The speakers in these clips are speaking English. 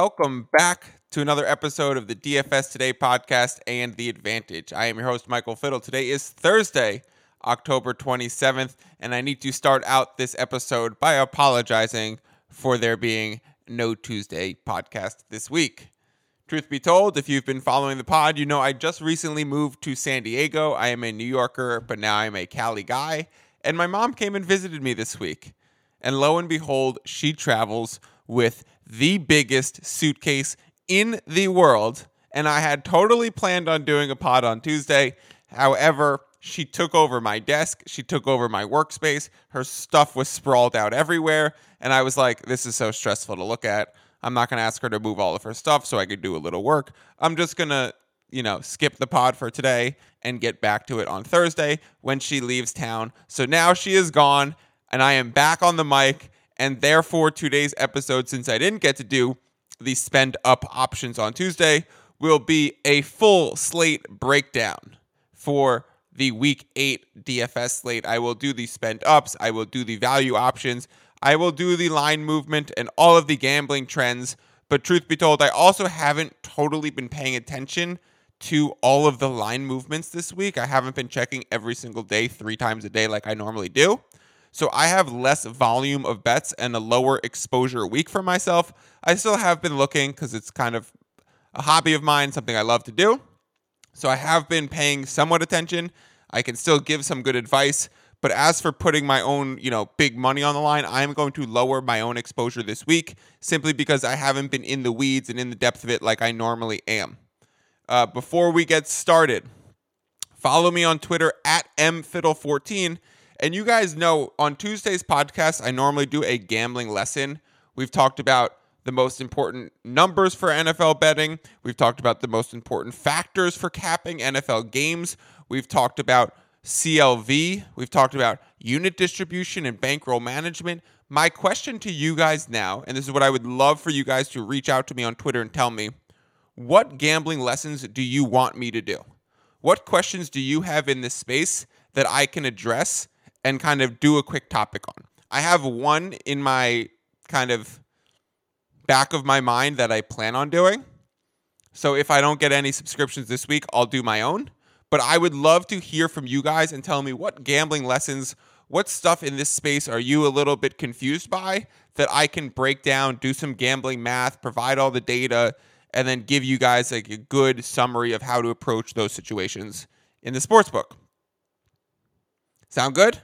Welcome back to another episode of the DFS Today podcast and The Advantage. I am your host, Michael Fiddle. Today is Thursday, October 27th, and I need to start out this episode by apologizing for there being no Tuesday podcast this week. Truth be told, if you've been following the pod, you know I just recently moved to San Diego. I am a New Yorker, but now I'm a Cali guy. And my mom came and visited me this week. And lo and behold, she travels with the biggest suitcase in the world. And I had totally planned on doing a pod on Tuesday. However, she took over my desk, she took over my workspace. Her stuff was sprawled out everywhere. And I was like, this is so stressful to look at. I'm not going to ask her to move all of her stuff so I could do a little work. I'm just going to, you know, skip the pod for today and get back to it on Thursday when she leaves town. So now she is gone and I am back on the mic and therefore, today's episode, since I didn't get to do the spend up options on Tuesday, will be a full slate breakdown for the week eight DFS slate. I will do the spend ups, I will do the value options, I will do the line movement and all of the gambling trends. But truth be told, I also haven't totally been paying attention to all of the line movements this week. I haven't been checking every single day, three times a day, like I normally do. So I have less volume of bets and a lower exposure week for myself. I still have been looking because it's kind of a hobby of mine, something I love to do. So I have been paying somewhat attention. I can still give some good advice. But as for putting my own, you know, big money on the line, I am going to lower my own exposure this week simply because I haven't been in the weeds and in the depth of it like I normally am. Uh, before we get started, follow me on Twitter at mfiddle14 and you guys know on Tuesday's podcast, I normally do a gambling lesson. We've talked about the most important numbers for NFL betting. We've talked about the most important factors for capping NFL games. We've talked about CLV. We've talked about unit distribution and bankroll management. My question to you guys now, and this is what I would love for you guys to reach out to me on Twitter and tell me what gambling lessons do you want me to do? What questions do you have in this space that I can address and kind of do a quick topic on. I have one in my kind of back of my mind that I plan on doing. So if I don't get any subscriptions this week, I'll do my own. But I would love to hear from you guys and tell me what gambling lessons, what stuff in this space are you a little bit confused by that I can break down, do some gambling math, provide all the data, and then give you guys like a good summary of how to approach those situations in the sports book. Sound good?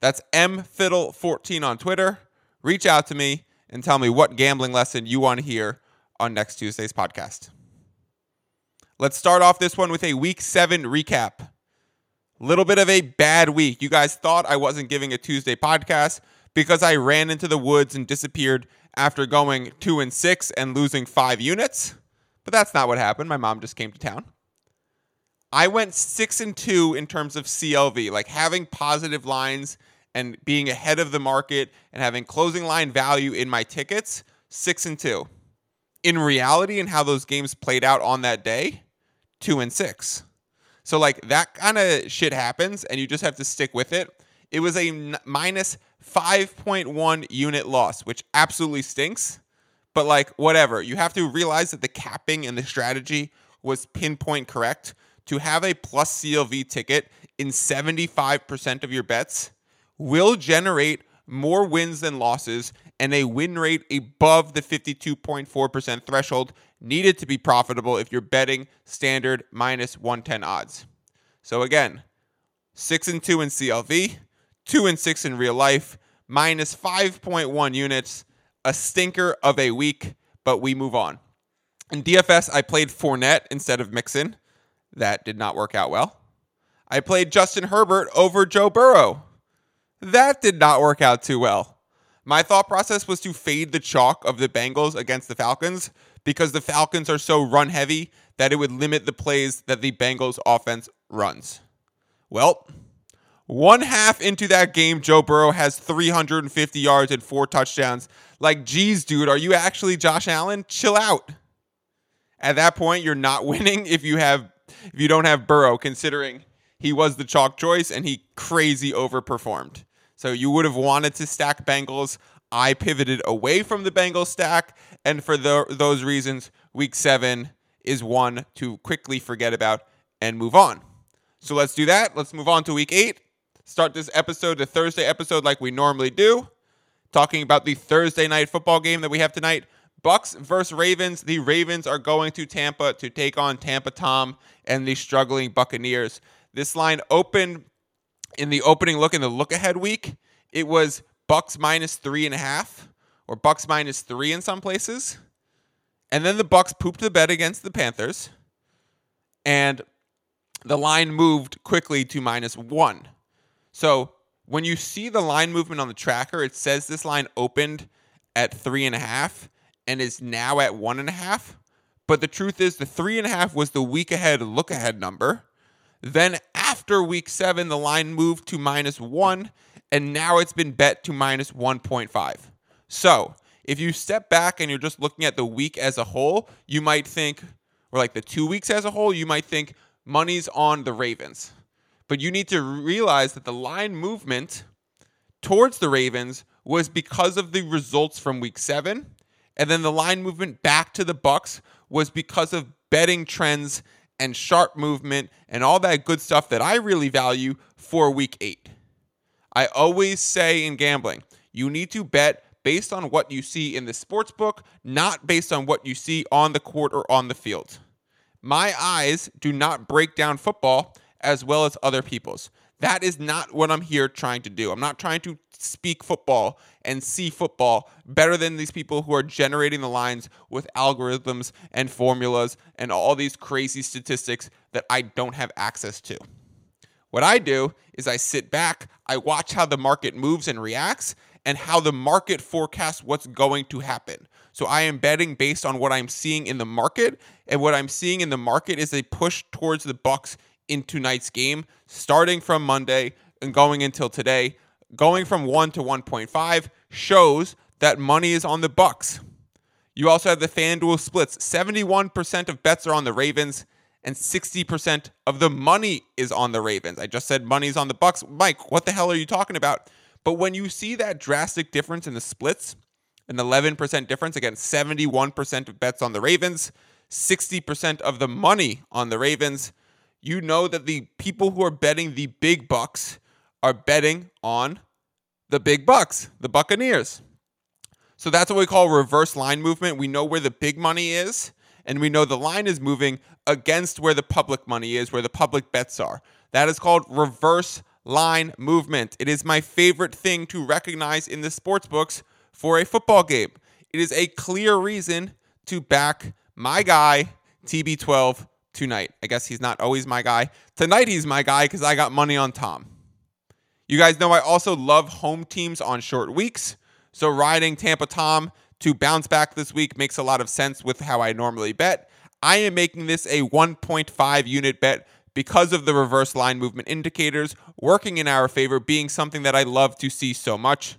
That's mfiddle14 on Twitter. Reach out to me and tell me what gambling lesson you want to hear on next Tuesday's podcast. Let's start off this one with a week seven recap. Little bit of a bad week. You guys thought I wasn't giving a Tuesday podcast because I ran into the woods and disappeared after going two and six and losing five units. But that's not what happened. My mom just came to town. I went six and two in terms of CLV, like having positive lines and being ahead of the market and having closing line value in my tickets, six and two. In reality, and how those games played out on that day, two and six. So, like, that kind of shit happens, and you just have to stick with it. It was a n- minus 5.1 unit loss, which absolutely stinks. But, like, whatever. You have to realize that the capping and the strategy was pinpoint correct to have a plus CLV ticket in 75% of your bets will generate more wins than losses and a win rate above the 52.4% threshold needed to be profitable if you're betting standard minus 110 odds. So again, 6 and 2 in CLV, 2 and 6 in real life, minus 5.1 units, a stinker of a week, but we move on. In DFS, I played Fournette instead of Mixon. That did not work out well. I played Justin Herbert over Joe Burrow. That did not work out too well. My thought process was to fade the chalk of the Bengals against the Falcons because the Falcons are so run heavy that it would limit the plays that the Bengals offense runs. Well, one half into that game, Joe Burrow has 350 yards and four touchdowns. Like, geez, dude, are you actually Josh Allen? Chill out. At that point, you're not winning if you have if you don't have Burrow, considering he was the chalk choice and he crazy overperformed. So you would have wanted to stack Bengals. I pivoted away from the Bengal stack. And for the, those reasons, week seven is one to quickly forget about and move on. So let's do that. Let's move on to week eight. Start this episode, the Thursday episode, like we normally do, talking about the Thursday night football game that we have tonight. Bucks versus Ravens. The Ravens are going to Tampa to take on Tampa Tom and the struggling Buccaneers. This line opened in the opening look in the look ahead week. It was Bucks minus three and a half, or Bucks minus three in some places. And then the Bucks pooped the bed against the Panthers. And the line moved quickly to minus one. So when you see the line movement on the tracker, it says this line opened at three and a half and is now at one and a half. But the truth is, the three and a half was the week ahead look ahead number. Then after week seven, the line moved to minus one, and now it's been bet to minus 1.5. So if you step back and you're just looking at the week as a whole, you might think, or like the two weeks as a whole, you might think money's on the Ravens. But you need to realize that the line movement towards the Ravens was because of the results from week seven. And then the line movement back to the Bucks was because of betting trends and sharp movement and all that good stuff that I really value for week eight. I always say in gambling, you need to bet based on what you see in the sports book, not based on what you see on the court or on the field. My eyes do not break down football as well as other people's. That is not what I'm here trying to do. I'm not trying to speak football and see football better than these people who are generating the lines with algorithms and formulas and all these crazy statistics that I don't have access to. What I do is I sit back, I watch how the market moves and reacts, and how the market forecasts what's going to happen. So I am betting based on what I'm seeing in the market, and what I'm seeing in the market is a push towards the Bucks in tonight's game, starting from Monday and going until today. Going from 1 to 1.5 shows that money is on the Bucks. You also have the FanDuel splits. 71% of bets are on the Ravens and 60% of the money is on the Ravens. I just said money's on the Bucks. Mike, what the hell are you talking about? But when you see that drastic difference in the splits, an 11% difference against 71% of bets on the Ravens, 60% of the money on the Ravens, you know that the people who are betting the big bucks are betting on the big bucks, the Buccaneers. So that's what we call reverse line movement. We know where the big money is, and we know the line is moving against where the public money is, where the public bets are. That is called reverse line movement. It is my favorite thing to recognize in the sports books for a football game. It is a clear reason to back my guy, TB12, tonight. I guess he's not always my guy. Tonight he's my guy because I got money on Tom. You guys know I also love home teams on short weeks. So riding Tampa Tom to bounce back this week makes a lot of sense with how I normally bet. I am making this a 1.5 unit bet because of the reverse line movement indicators working in our favor, being something that I love to see so much.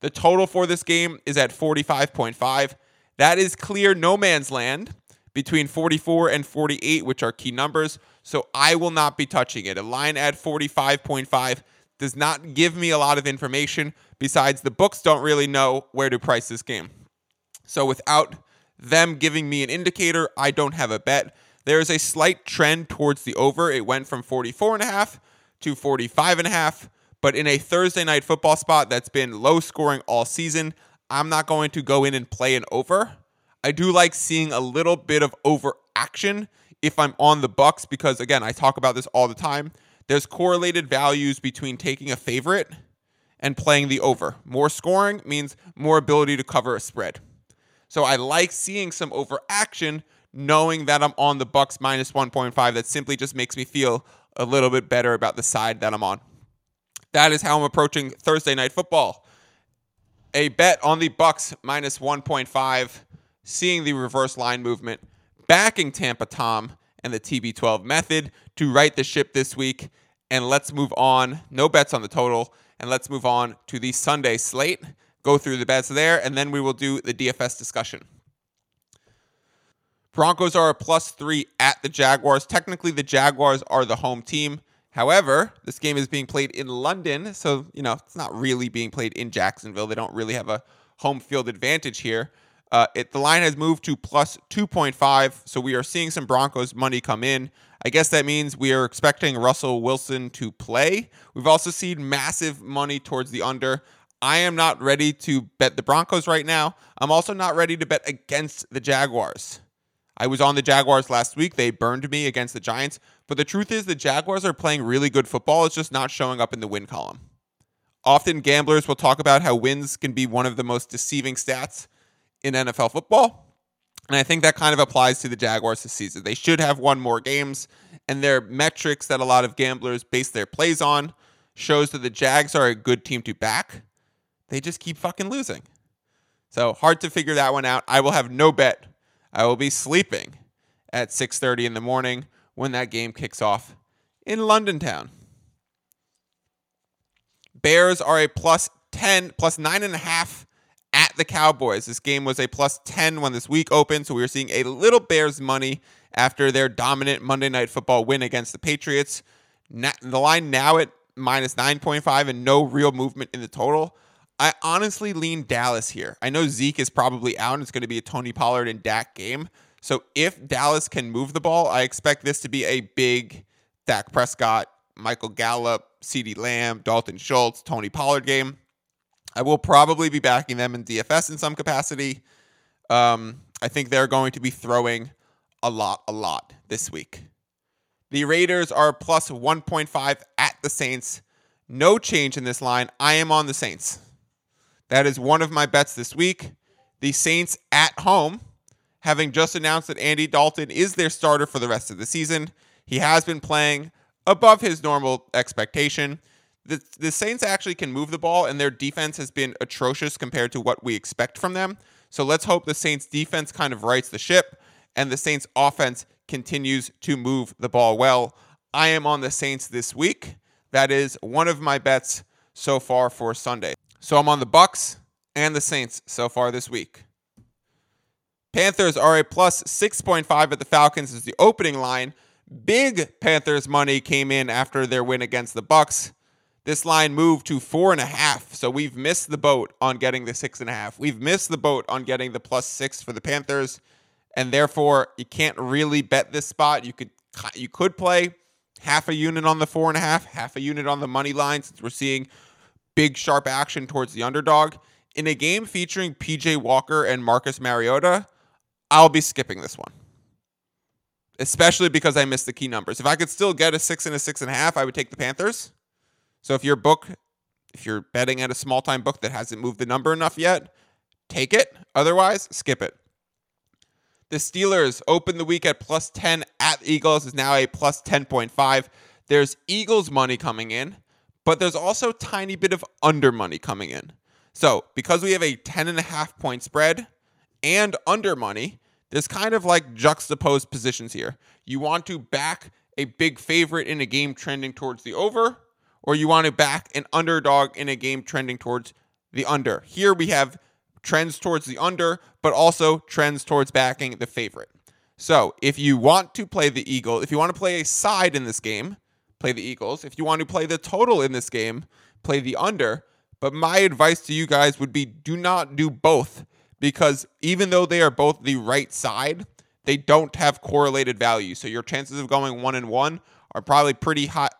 The total for this game is at 45.5. That is clear no man's land between 44 and 48, which are key numbers. So I will not be touching it. A line at 45.5 does not give me a lot of information. Besides, the books don't really know where to price this game. So without them giving me an indicator, I don't have a bet. There is a slight trend towards the over. It went from 44.5 to 45.5. But in a Thursday night football spot that's been low scoring all season, I'm not going to go in and play an over. I do like seeing a little bit of overaction if I'm on the Bucks because again, I talk about this all the time. There's correlated values between taking a favorite and playing the over. More scoring means more ability to cover a spread. So I like seeing some overaction knowing that I'm on the Bucks minus 1.5 that simply just makes me feel a little bit better about the side that I'm on. That is how I'm approaching Thursday night football. A bet on the Bucks minus 1.5 seeing the reverse line movement, backing Tampa Tom and the TB12 method to right the ship this week. And let's move on. No bets on the total. And let's move on to the Sunday slate. Go through the bets there, and then we will do the DFS discussion. Broncos are a plus three at the Jaguars. Technically, the Jaguars are the home team. However, this game is being played in London, so you know it's not really being played in Jacksonville. They don't really have a home field advantage here. Uh, it, the line has moved to plus 2.5, so we are seeing some Broncos money come in. I guess that means we are expecting Russell Wilson to play. We've also seen massive money towards the under. I am not ready to bet the Broncos right now. I'm also not ready to bet against the Jaguars. I was on the Jaguars last week. They burned me against the Giants. But the truth is, the Jaguars are playing really good football. It's just not showing up in the win column. Often, gamblers will talk about how wins can be one of the most deceiving stats in NFL football. And I think that kind of applies to the Jaguars this season. They should have won more games, and their metrics that a lot of gamblers base their plays on shows that the Jags are a good team to back. They just keep fucking losing. So hard to figure that one out. I will have no bet. I will be sleeping at 6:30 in the morning when that game kicks off in London town. Bears are a plus 10, plus nine and a half the Cowboys. This game was a plus 10 when this week opened, so we were seeing a little Bears money after their dominant Monday Night Football win against the Patriots. The line now at minus 9.5 and no real movement in the total. I honestly lean Dallas here. I know Zeke is probably out and it's going to be a Tony Pollard and Dak game. So if Dallas can move the ball, I expect this to be a big Dak Prescott, Michael Gallup, CeeDee Lamb, Dalton Schultz, Tony Pollard game. I will probably be backing them in DFS in some capacity. Um, I think they're going to be throwing a lot, a lot this week. The Raiders are plus 1.5 at the Saints. No change in this line. I am on the Saints. That is one of my bets this week. The Saints at home, having just announced that Andy Dalton is their starter for the rest of the season. He has been playing above his normal expectation the, the Saints actually can move the ball, and their defense has been atrocious compared to what we expect from them. So let's hope the Saints defense kind of rights the ship and the Saints offense continues to move the ball well. I am on the Saints this week. That is one of my bets so far for Sunday. So I'm on the Bucks and the Saints so far this week. Panthers are a plus 6.5 at the Falcons is the opening line. Big Panthers money came in after their win against the Bucks. This line moved to four and a half. So we've missed the boat on getting the six and a half. We've missed the boat on getting the plus six for the Panthers. And therefore, you can't really bet this spot. You could you could play half a unit on the four and a half, half a unit on the money line, since we're seeing big sharp action towards the underdog. In a game featuring PJ Walker and Marcus Mariota, I'll be skipping this one. Especially because I missed the key numbers. If I could still get a six and a six and a half, I would take the Panthers. So if your book, if you're betting at a small time book that hasn't moved the number enough yet, take it. Otherwise, skip it. The Steelers open the week at plus 10 at Eagles is now a plus 10.5. There's Eagles money coming in, but there's also tiny bit of under money coming in. So because we have a 10 and a half point spread and under money, there's kind of like juxtaposed positions here. You want to back a big favorite in a game trending towards the over, or you want to back an underdog in a game trending towards the under. Here we have trends towards the under, but also trends towards backing the favorite. So if you want to play the Eagle, if you want to play a side in this game, play the Eagles. If you want to play the total in this game, play the under. But my advice to you guys would be do not do both because even though they are both the right side, they don't have correlated value. So your chances of going one and one are probably pretty high,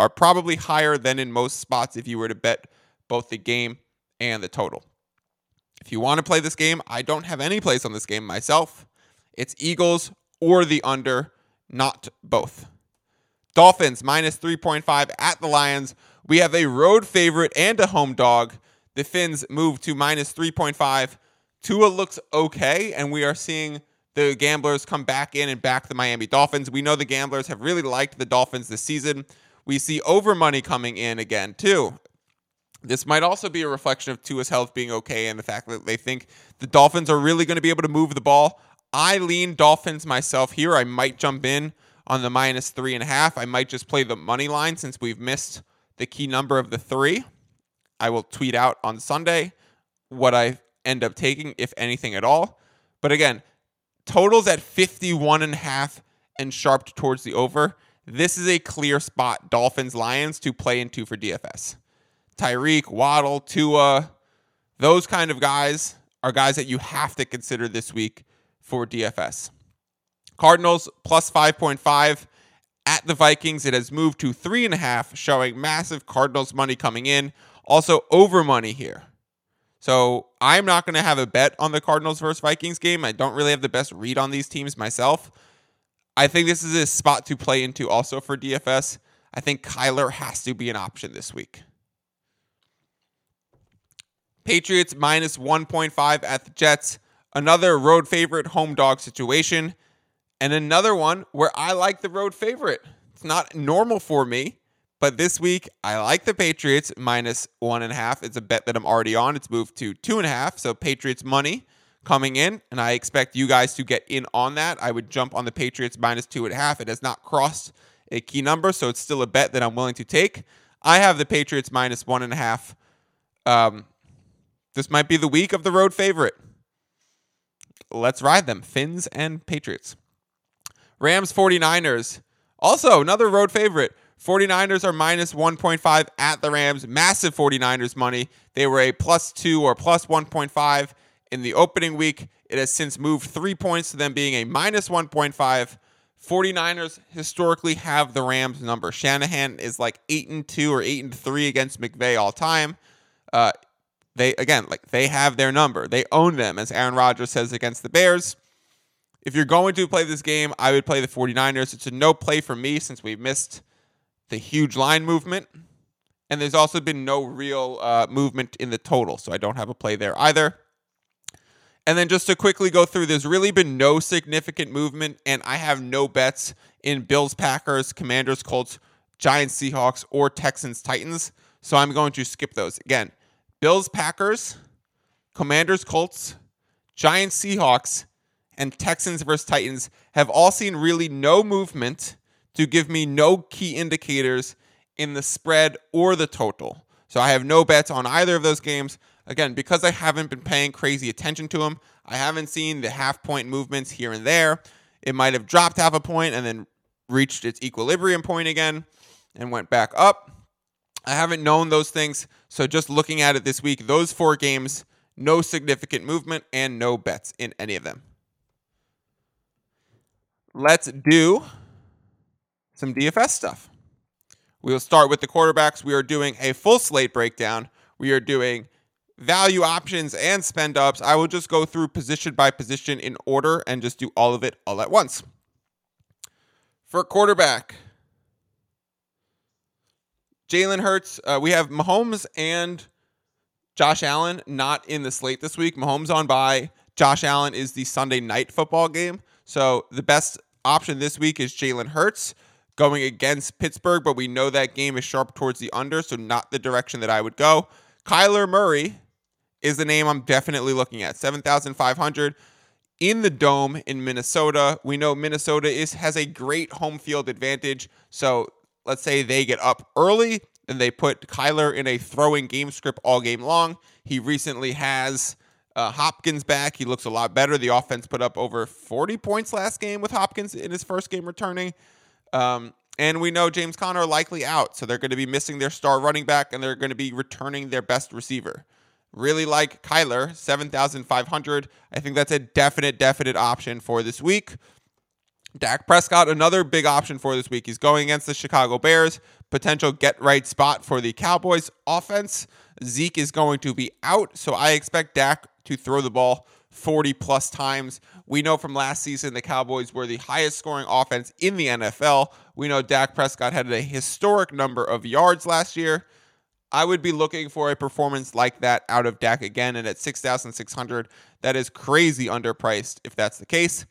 are probably higher than in most spots if you were to bet both the game and the total. If you want to play this game, I don't have any place on this game myself. It's Eagles or the under, not both. Dolphins minus 3.5 at the Lions. We have a road favorite and a home dog. The Fins move to minus 3.5. Tua looks okay, and we are seeing the gamblers come back in and back the Miami Dolphins. We know the gamblers have really liked the Dolphins this season. We see over money coming in again, too. This might also be a reflection of Tua's health being okay and the fact that they think the Dolphins are really going to be able to move the ball. I lean Dolphins myself here. I might jump in on the minus three and a half. I might just play the money line since we've missed the key number of the three. I will tweet out on Sunday what I end up taking, if anything at all. But again, totals at 51 and a half and sharp towards the over. This is a clear spot, Dolphins Lions, to play into for DFS. Tyreek, Waddle, Tua, Those kind of guys are guys that you have to consider this week for DFS. Cardinals plus 5.5 at the Vikings. It has moved to three and a half, showing massive Cardinals money coming in. Also, over money here. So I'm not going to have a bet on the Cardinals versus Vikings game. I don't really have the best read on these teams myself. I think this is a spot to play into also for DFS. I think Kyler has to be an option this week. Patriots minus 1.5 at the Jets. Another road favorite home dog situation. And another one where I like the road favorite. It's not normal for me, but this week I like the Patriots minus one and a half. It's a bet that I'm already on. It's moved to two and a half. So Patriots money coming in, and I expect you guys to get in on that. I would jump on the Patriots minus two and a half. It has not crossed a key number, so it's still a bet that I'm willing to take. I have the Patriots minus one and a half. Um, this might be the week of the road favorite. Let's ride them. Fins and Patriots. Rams 49ers. Also, another road favorite. 49ers are minus 1.5 at the Rams. Massive 49ers money. They were a plus two or plus 1.5 in the opening week. It has since moved three points to them being a minus 1.5. 49ers historically have the Rams number. Shanahan is like 8 and 2 or 8 and 3 against McVay all time. Uh, they again, like they have their number. They own them as Aaron Rodgers says against the Bears. If you're going to play this game, I would play the 49ers. It's a no play for me since we've missed the huge line movement. And there's also been no real uh, movement in the total. So I don't have a play there either. And then just to quickly go through, there's really been no significant movement. And I have no bets in Bills, Packers, Commanders, Colts, Giants, Seahawks, or Texans, Titans. So I'm going to skip those. Again, Bills, Packers, Commanders, Colts, Giants, Seahawks, and Texans versus Titans have all seen really no movement to give me no key indicators in the spread or the total. So I have no bets on either of those games. Again, because I haven't been paying crazy attention to them, I haven't seen the half point movements here and there. It might have dropped half a point and then reached its equilibrium point again and went back up. I haven't known those things. So just looking at it this week, those four games, no significant movement and no bets in any of them let's do some DFS stuff. We will start with the quarterbacks. We are doing a full slate breakdown. We are doing value options and spend ups. I will just go through position bye position in order and just do all of it all at once. For quarterback, Jalen Hurts, uh, we have Mahomes and Josh Allen not in the slate this week. Mahomes on by. Josh Allen is the Sunday night football game. So the best option this week is Jalen Hurts going against Pittsburgh, but we know that game is sharp towards the under, so not the direction that I would go. Kyler Murray is the name I'm definitely looking at. 7,500 in the dome in Minnesota. We know Minnesota is has a great home field advantage. So let's say they get up early and they put Kyler in a throwing game script all game long. He recently has uh, Hopkins back. He looks a lot better. The offense put up over 40 points last game with Hopkins in his first game returning. Um, and we know James Conner likely out. So they're going to be missing their star running back and they're going to be returning their best receiver. Really like Kyler, 7,500. I think that's a definite, definite option for this week. Dak Prescott, another big option for this week. He's going against the Chicago Bears. Potential get right spot for the Cowboys offense. Zeke is going to be out, so I expect Dak to throw the ball 40 plus times. We know from last season the Cowboys were the highest scoring offense in the NFL. We know Dak Prescott had a historic number of yards last year. I would be looking for a performance like that out of Dak again, and at 6,600, that is crazy underpriced if that's the case.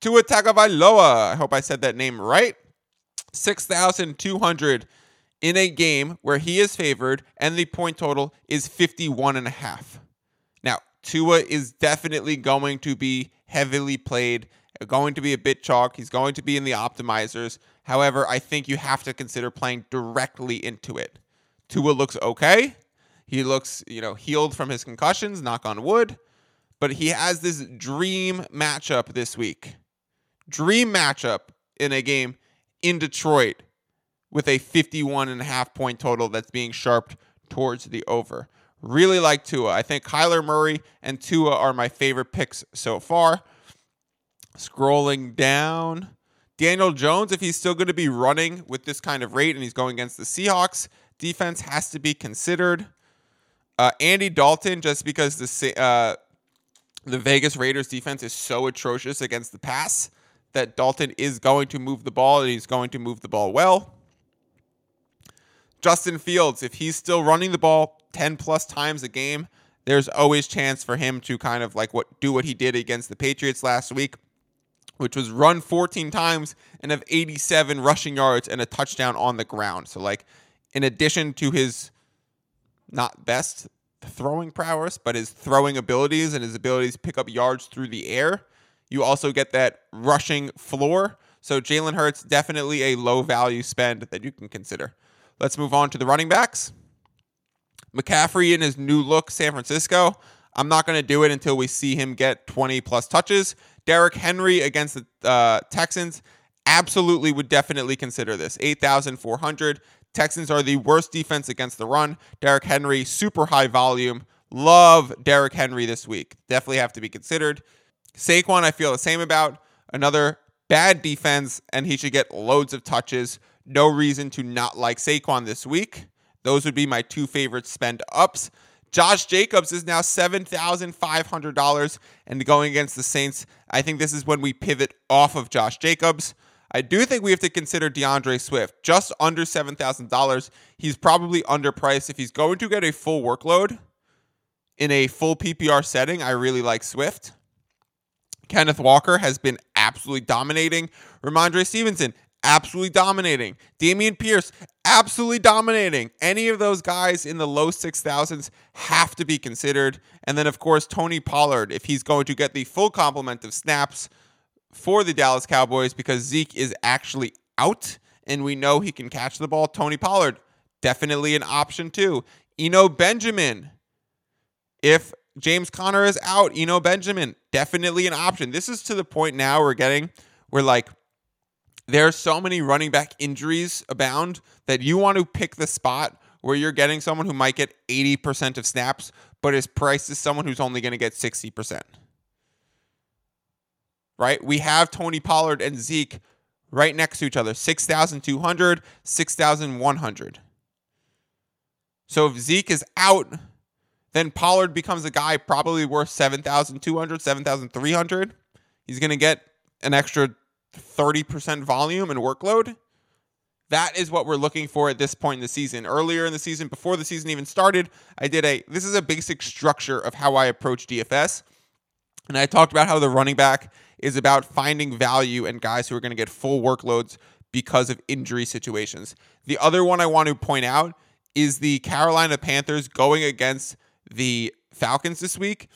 Tua Tagovailoa, I hope I said that name right. 6,200 in a game where he is favored and the point total is 51 and a half. Now, Tua is definitely going to be heavily played, going to be a bit chalk. He's going to be in the optimizers. However, I think you have to consider playing directly into it. Tua looks okay. He looks, you know, healed from his concussions, knock on wood. But he has this dream matchup this week. Dream matchup in a game in Detroit with a 51 and a half point total that's being sharped towards the over. Really like Tua. I think Kyler Murray and Tua are my favorite picks so far. Scrolling down, Daniel Jones, if he's still going to be running with this kind of rate and he's going against the Seahawks, defense has to be considered. Uh, Andy Dalton, just because the uh, the Vegas Raiders defense is so atrocious against the pass that Dalton is going to move the ball and he's going to move the ball well. Justin Fields, if he's still running the ball 10 plus times a game, there's always chance for him to kind of like what do what he did against the Patriots last week which was run 14 times and have 87 rushing yards and a touchdown on the ground. So, like, in addition to his not best throwing prowess, but his throwing abilities and his abilities to pick up yards through the air, you also get that rushing floor. So, Jalen Hurts, definitely a low value spend that you can consider. Let's move on to the running backs. McCaffrey in his new look, San Francisco. I'm not going to do it until we see him get 20 plus touches. Derrick Henry against the uh, Texans, absolutely would definitely consider this. 8,400. Texans are the worst defense against the run. Derrick Henry, super high volume. Love Derrick Henry this week. Definitely have to be considered. Saquon, I feel the same about. Another bad defense, and he should get loads of touches. No reason to not like Saquon this week. Those would be my two favorite spend ups. Josh Jacobs is now $7,500 and going against the Saints. I think this is when we pivot off of Josh Jacobs. I do think we have to consider D'Andre Swift, just under $7,000. He's probably underpriced. If he's going to get a full workload in a full PPR setting, I really like Swift. Kenneth Walker has been absolutely dominating. Rhamondre Stevenson, absolutely dominating. Dameon Pierce, absolutely dominating. Any of those guys in the low 6,000s have to be considered. And then, of course, Tony Pollard, if he's going to get the full complement of snaps for the Dallas Cowboys because Zeke is actually out and we know he can catch the ball. Tony Pollard, definitely an option too. Eno Benjamin, if James Conner is out, Eno Benjamin, definitely an option. This is to the point now we're getting where like there are so many running back injuries abound that you want to pick the spot where you're getting someone who might get 80% of snaps, but is priced as someone who's only going to get 60%. Right? We have Tony Pollard and Zeke right next to each other 6,200, 6,100. So if Zeke is out, then Pollard becomes a guy probably worth 7,200, 7,300. He's going to get an extra 30% volume and workload. That is what we're looking for at this point in the season. Earlier in the season, before the season even started, I did a this is a basic structure of how I approach DFS. And I talked about how the running back is about finding value and guys who are going to get full workloads because of injury situations. The other one I want to point out is the Carolina Panthers going against the Falcons this week.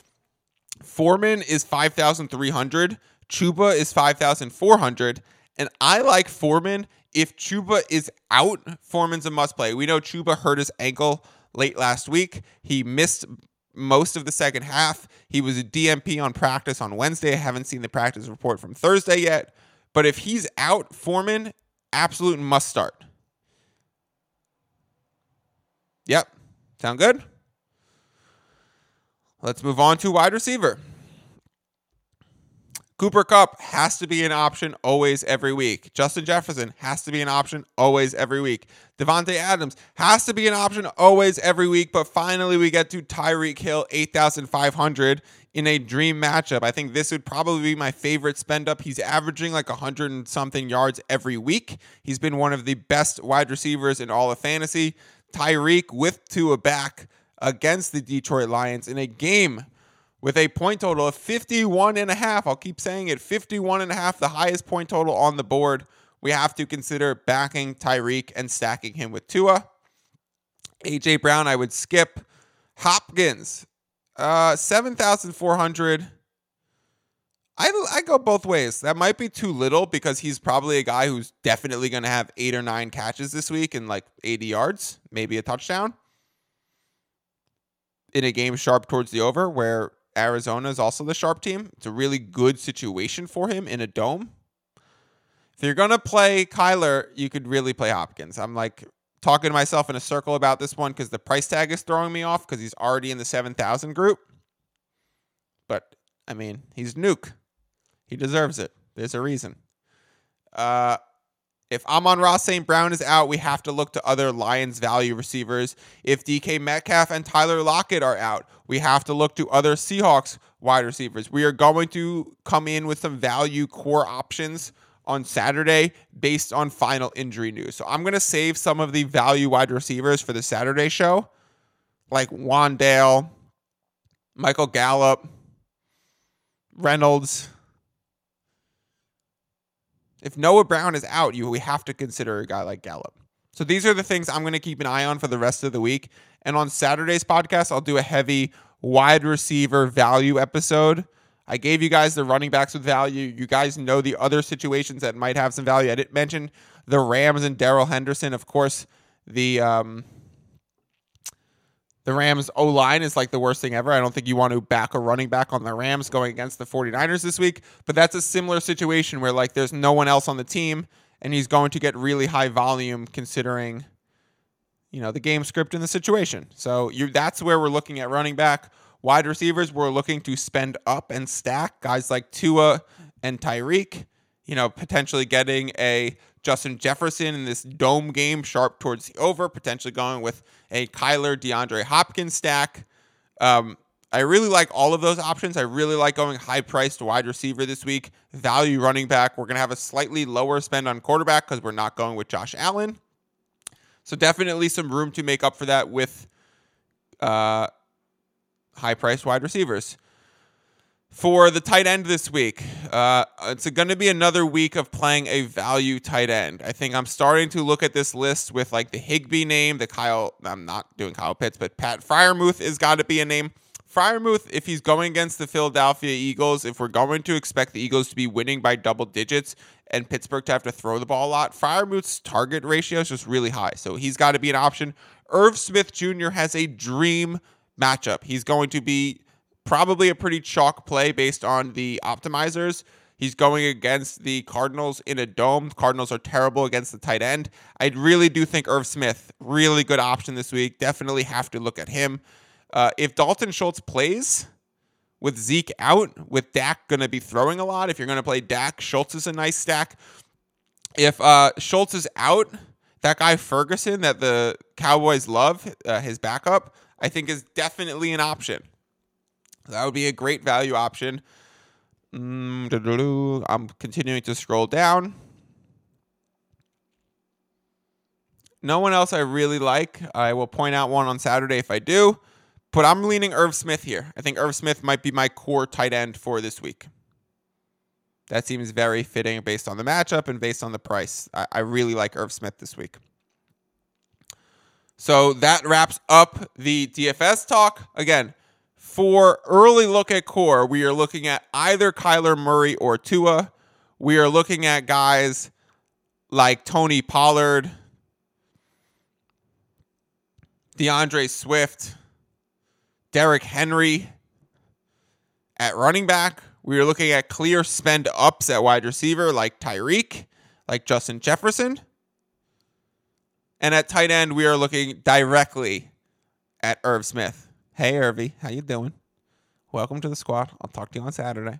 Foreman is 5,300. Chuba is 5,400. And I like Foreman. If Chuba is out, Foreman's a must play. We know Chuba hurt his ankle late last week. He missed most of the second half. He was a DMP on practice on Wednesday. I haven't seen the practice report from Thursday yet. But if he's out, Foreman, absolute must start. Yep. Sound good? Let's move on to wide receiver. Cooper Kupp has to be an option always every week. Justin Jefferson has to be an option always every week. Davante Adams has to be an option always every week. But finally, we get to Tyreek Hill, 8,500 in a dream matchup. I think this would probably be my favorite spend up. He's averaging like 100 and something yards every week. He's been one of the best wide receivers in all of fantasy. Tyreek with Tua back against the Detroit Lions in a game with a point total of 51 and a half. I'll keep saying it 51 and a half, the highest point total on the board. We have to consider backing Tyreek and stacking him with Tua. AJ Brown, I would skip. Hopkins, uh, 7,400. I, I go both ways. That might be too little because he's probably a guy who's definitely going to have eight or nine catches this week and like 80 yards, maybe a touchdown in a game sharp towards the over where Arizona is also the sharp team. It's a really good situation for him in a dome. If you're gonna play Kyler, you could really play Hopkins. I'm like talking to myself in a circle about this one because the price tag is throwing me off because he's already in the 7,000 group. But I mean, he's Nuk. He deserves it. There's a reason. Uh, if Amon-Ra St. Brown is out, we have to look to other Lions value receivers. If DK Metcalf and Tyler Lockett are out, we have to look to other Seahawks wide receivers. We are going to come in with some value core options on Saturday based on final injury news. So I'm going to save some of the value wide receivers for the Saturday show, like Wan'Dale, Michael Gallup, Reynolds. If Noah Brown is out, you we have to consider a guy like Gallup. So these are the things I'm going to keep an eye on for the rest of the week. And on Saturday's podcast, I'll do a heavy wide receiver value episode. I gave you guys the running backs with value. You guys know the other situations that might have some value. I didn't mention the Rams and Darrell Henderson. Of course, the um, the Rams O line is like the worst thing ever. I don't think you want to back a running back on the Rams going against the 49ers this week, but that's a similar situation where like there's no one else on the team and he's going to get really high volume considering you know the game script and the situation. So you that's where we're looking at running back. Wide receivers, we're looking to spend up and stack guys like Tua and Tyreek, you know, potentially getting a Justin Jefferson in this dome game, sharp towards the over, potentially going with a Kyler DeAndre Hopkins stack. Um, I really like all of those options. I really like going high priced wide receiver this week. Value running back. We're going to have a slightly lower spend on quarterback because we're not going with Josh Allen. So definitely some room to make up for that with uh, high priced wide receivers. For the tight end this week, uh, it's going to be another week of playing a value tight end. I think I'm starting to look at this list with like the Higbee name, the Kyle. I'm not doing Kyle Pitts, but Pat Freiermuth is got to be a name. Freiermuth, if he's going against the Philadelphia Eagles, if we're going to expect the Eagles to be winning by double digits and Pittsburgh to have to throw the ball a lot, Freiermuth's target ratio is just really high. So he's got to be an option. Irv Smith Jr. has a dream matchup. He's going to be probably a pretty chalk play based on the optimizers. He's going against the Cardinals in a dome. Cardinals are terrible against the tight end. I really do think Irv Smith, really good option this week. Definitely have to look at him. Uh, if Dalton Schultz plays with Zeke out, with Dak going to be throwing a lot, if you're going to play Dak, Schultz is a nice stack. If uh, Schultz is out, that guy Ferguson that the Cowboys love, uh, his backup, I think is definitely an option. That would be a great value option. Mm, I'm continuing to scroll down. No one else I really like. I will point out one on Saturday if I do. But I'm leaning Irv Smith here. I think Irv Smith might be my core tight end for this week. That seems very fitting based on the matchup and based on the price. I, I really like Irv Smith this week. So that wraps up the DFS talk. Again, for early look at core, we are looking at either Kyler Murray or Tua. We are looking at guys like Tony Pollard, D'Andre Swift, Derrick Henry at running back. We are looking at clear spend ups at wide receiver like Tyreek, like Justin Jefferson. And at tight end, we are looking directly at Irv Smith. Hey, Irvy, how you doing? Welcome to the squad. I'll talk to you on Saturday.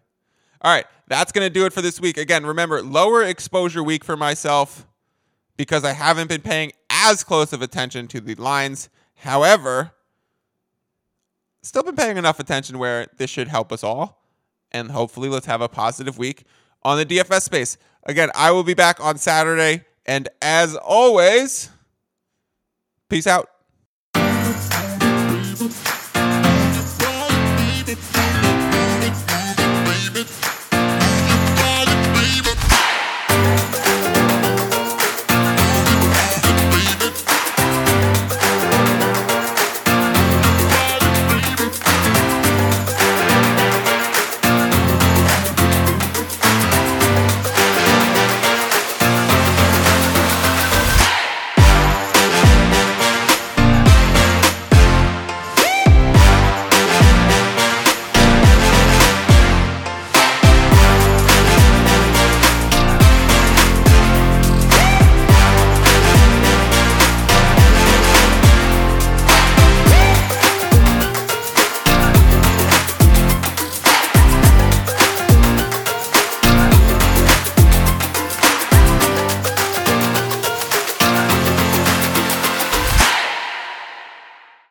All right, that's going to do it for this week. Again, remember, lower exposure week for myself because I haven't been paying as close of attention to the lines. However, still been paying enough attention where this should help us all. And hopefully, let's have a positive week on the DFS space. Again, I will be back on Saturday. And as always, peace out. Baby.